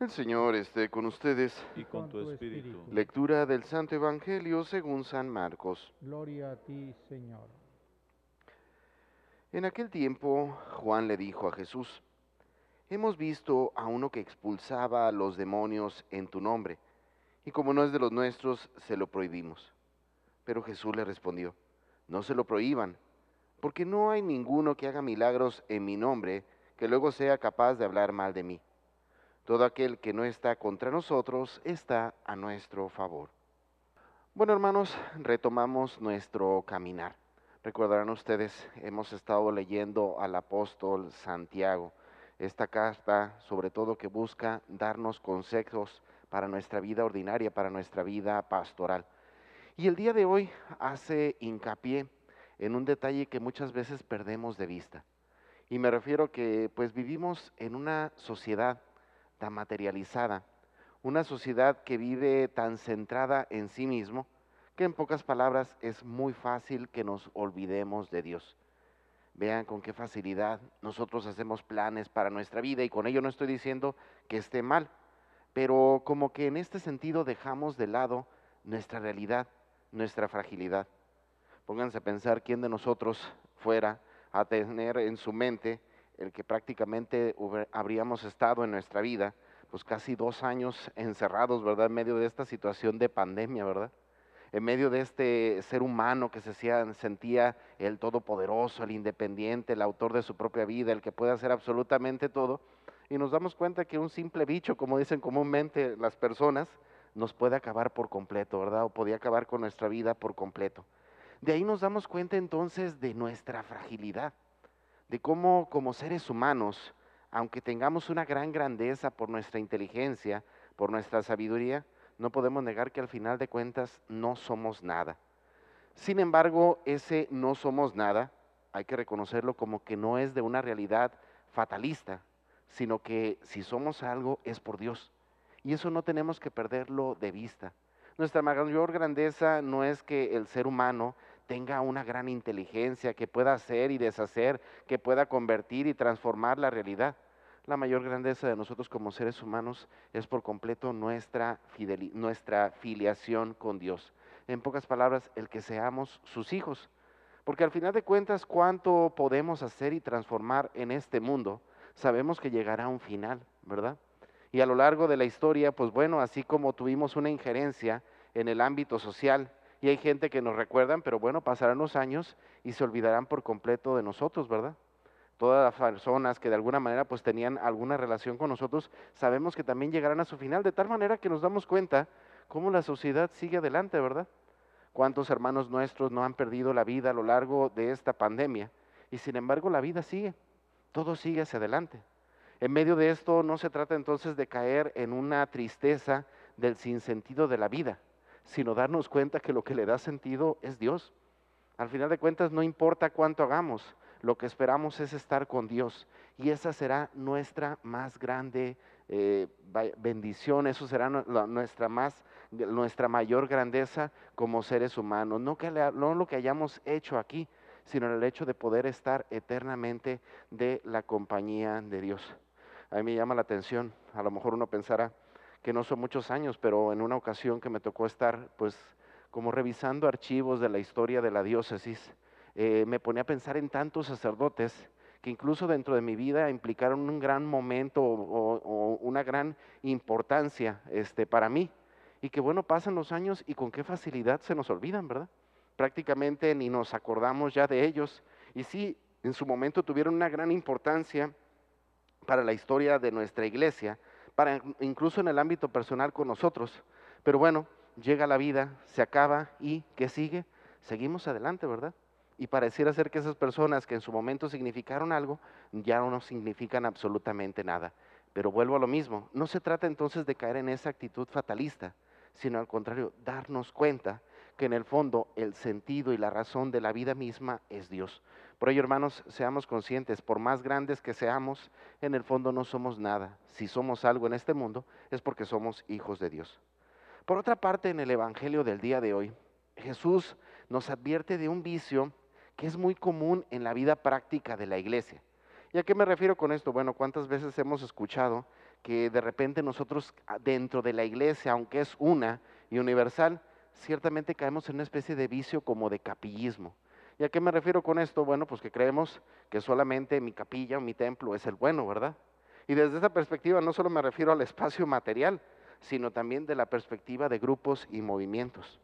El Señor esté con ustedes. y con tu espíritu. Lectura del Santo Evangelio según San Marcos. Gloria a ti, Señor. En aquel tiempo Juan le dijo a Jesús, Hemos visto a uno que expulsaba a los demonios en tu nombre, y como no es de los nuestros, se lo prohibimos. Pero Jesús le respondió, No se lo prohíban, porque no hay ninguno que haga milagros en mi nombre que luego sea capaz de hablar mal de mí. Todo aquel que no está contra nosotros está a nuestro favor. Bueno, hermanos, retomamos nuestro caminar. Recordarán ustedes, hemos estado leyendo al apóstol Santiago, esta carta sobre todo que busca darnos consejos para nuestra vida ordinaria, para nuestra vida pastoral. Y el día de hoy hace hincapié en un detalle que muchas veces perdemos de vista. Y me refiero que pues vivimos en una sociedad materializada, una sociedad que vive tan centrada en sí mismo, que en pocas palabras es muy fácil que nos olvidemos de Dios. Vean con qué facilidad nosotros hacemos planes para nuestra vida y con ello no estoy diciendo que esté mal, pero como que en este sentido dejamos de lado nuestra realidad, nuestra fragilidad. Pónganse a pensar quién de nosotros fuera a tener en su mente el que prácticamente habríamos estado en nuestra vida, pues casi dos años encerrados, ¿verdad? En medio de esta situación de pandemia, ¿verdad? En medio de este ser humano que se sentía el todopoderoso, el independiente, el autor de su propia vida, el que puede hacer absolutamente todo, y nos damos cuenta que un simple bicho, como dicen comúnmente las personas, nos puede acabar por completo, ¿verdad? O podía acabar con nuestra vida por completo. De ahí nos damos cuenta entonces de nuestra fragilidad de cómo como seres humanos, aunque tengamos una gran grandeza por nuestra inteligencia, por nuestra sabiduría, no podemos negar que al final de cuentas no somos nada. Sin embargo, ese no somos nada, hay que reconocerlo como que no es de una realidad fatalista, sino que si somos algo es por Dios. Y eso no tenemos que perderlo de vista. Nuestra mayor grandeza no es que el ser humano tenga una gran inteligencia, que pueda hacer y deshacer, que pueda convertir y transformar la realidad. La mayor grandeza de nosotros como seres humanos es por completo nuestra, filiación con Dios. En pocas palabras, el que seamos sus hijos. Porque al final de cuentas, cuánto podemos hacer y transformar en este mundo, sabemos que llegará un final, ¿verdad? Y a lo largo de la historia, pues bueno, así como tuvimos una injerencia en el ámbito social, y hay gente que nos recuerdan, pero bueno, pasarán los años y se olvidarán por completo de nosotros, ¿verdad? Todas las personas que de alguna manera pues tenían alguna relación con nosotros, sabemos que también llegarán a su final, de tal manera que nos damos cuenta cómo la sociedad sigue adelante, ¿verdad? Cuántos hermanos nuestros no han perdido la vida a lo largo de esta pandemia y sin embargo la vida sigue, todo sigue hacia adelante. En medio de esto no se trata entonces de caer en una tristeza del sinsentido de la vida, sino darnos cuenta que lo que le da sentido es Dios. Al final de cuentas, no importa cuánto hagamos, lo que esperamos es estar con Dios y esa será nuestra más grande eh, bendición, eso será nuestra, más, nuestra mayor grandeza como seres humanos. No, que, no lo que hayamos hecho aquí, sino el hecho de poder estar eternamente de la compañía de Dios. A mí me llama la atención, a lo mejor uno pensará, que no son muchos años, pero en una ocasión que me tocó estar, pues, como revisando archivos de la historia de la diócesis, eh, me ponía a pensar en tantos sacerdotes que incluso dentro de mi vida implicaron un gran momento o, una gran importancia este, para mí. Y que bueno, pasan los años y con qué facilidad se nos olvidan, ¿verdad? Prácticamente ni nos acordamos ya de ellos. Y sí, en su momento tuvieron una gran importancia para la historia de nuestra iglesia, incluso en el ámbito personal con nosotros. Pero bueno, llega la vida, se acaba y ¿qué sigue? Seguimos adelante, ¿verdad? Y pareciera ser que esas personas que en su momento significaron algo, ya no significan absolutamente nada. Pero vuelvo a lo mismo, no se trata entonces de caer en esa actitud fatalista, sino al contrario, darnos cuenta que en el fondo el sentido y la razón de la vida misma es Dios. Por ello, hermanos, seamos conscientes, por más grandes que seamos, en el fondo no somos nada. Si somos algo en este mundo, es porque somos hijos de Dios. Por otra parte, en el Evangelio del día de hoy, Jesús nos advierte de un vicio que es muy común en la vida práctica de la iglesia. ¿Y a qué me refiero con esto? Bueno, ¿cuántas veces hemos escuchado que de repente nosotros ah, dentro de la iglesia, aunque es una y universal, ciertamente caemos en una especie de vicio como de capillismo? ¿Y a qué me refiero con esto? Bueno, pues que creemos que solamente mi capilla o mi templo es el bueno, ¿verdad? Y desde esa perspectiva no solo me refiero al espacio material, sino también de la perspectiva de grupos y movimientos.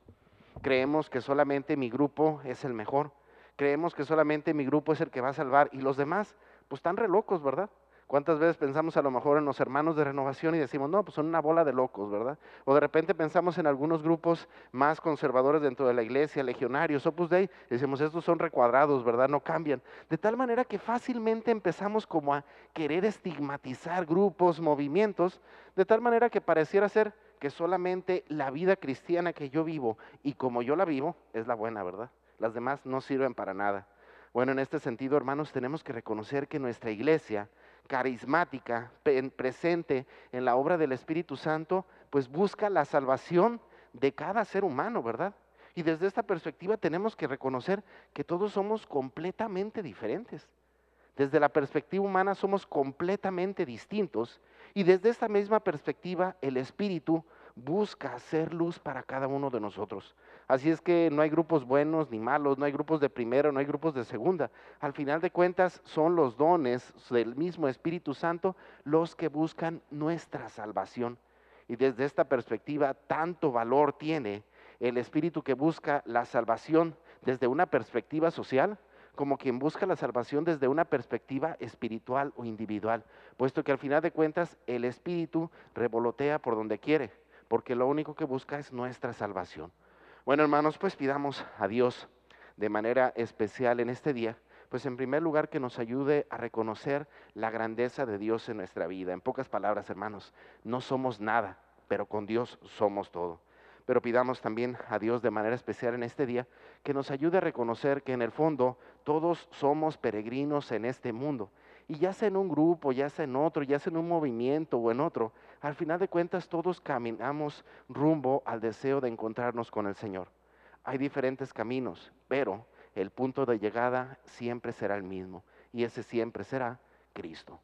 Creemos que solamente mi grupo es el mejor. Creemos que solamente mi grupo es el que va a salvar y los demás, pues están re locos, ¿verdad? ¿Cuántas veces pensamos a lo mejor en los hermanos de renovación y decimos, no, pues son una bola de locos, ¿verdad? O de repente pensamos en algunos grupos más conservadores dentro de la iglesia, legionarios, Opus Dei, y decimos, estos son recuadrados, ¿verdad? No cambian. De tal manera que fácilmente empezamos como a querer estigmatizar grupos, movimientos, de tal manera que pareciera ser que solamente la vida cristiana que yo vivo y como yo la vivo es la buena, ¿verdad? Las demás no sirven para nada. Bueno, en este sentido, hermanos, tenemos que reconocer que nuestra iglesia carismática, presente en la obra del Espíritu Santo, pues busca la salvación de cada ser humano, ¿verdad? Y desde esta perspectiva tenemos que reconocer que todos somos completamente diferentes. Desde la perspectiva humana somos completamente distintos y desde esta misma perspectiva el Espíritu busca hacer luz para cada uno de nosotros. Así es que no hay grupos buenos ni malos, no hay grupos de primera, no hay grupos de segunda. Al final de cuentas son los dones del mismo Espíritu Santo los que buscan nuestra salvación. Y desde esta perspectiva, tanto valor tiene el Espíritu que busca la salvación desde una perspectiva social como quien busca la salvación desde una perspectiva espiritual o individual, puesto que al final de cuentas el Espíritu revolotea por donde quiere, porque lo único que busca es nuestra salvación. Bueno, hermanos, pues pidamos a Dios de manera especial en este día, pues en primer lugar que nos ayude a reconocer la grandeza de Dios en nuestra vida. En pocas palabras, hermanos, no somos nada, pero con Dios somos todo. Pero pidamos también a Dios de manera especial en este día que nos ayude a reconocer que en el fondo todos somos peregrinos en este mundo y ya sea en un grupo, ya sea en otro, ya sea en un movimiento o en otro, al final de cuentas todos caminamos rumbo al deseo de encontrarnos con el Señor. Hay diferentes caminos, pero el punto de llegada siempre será el mismo y ese siempre será Cristo.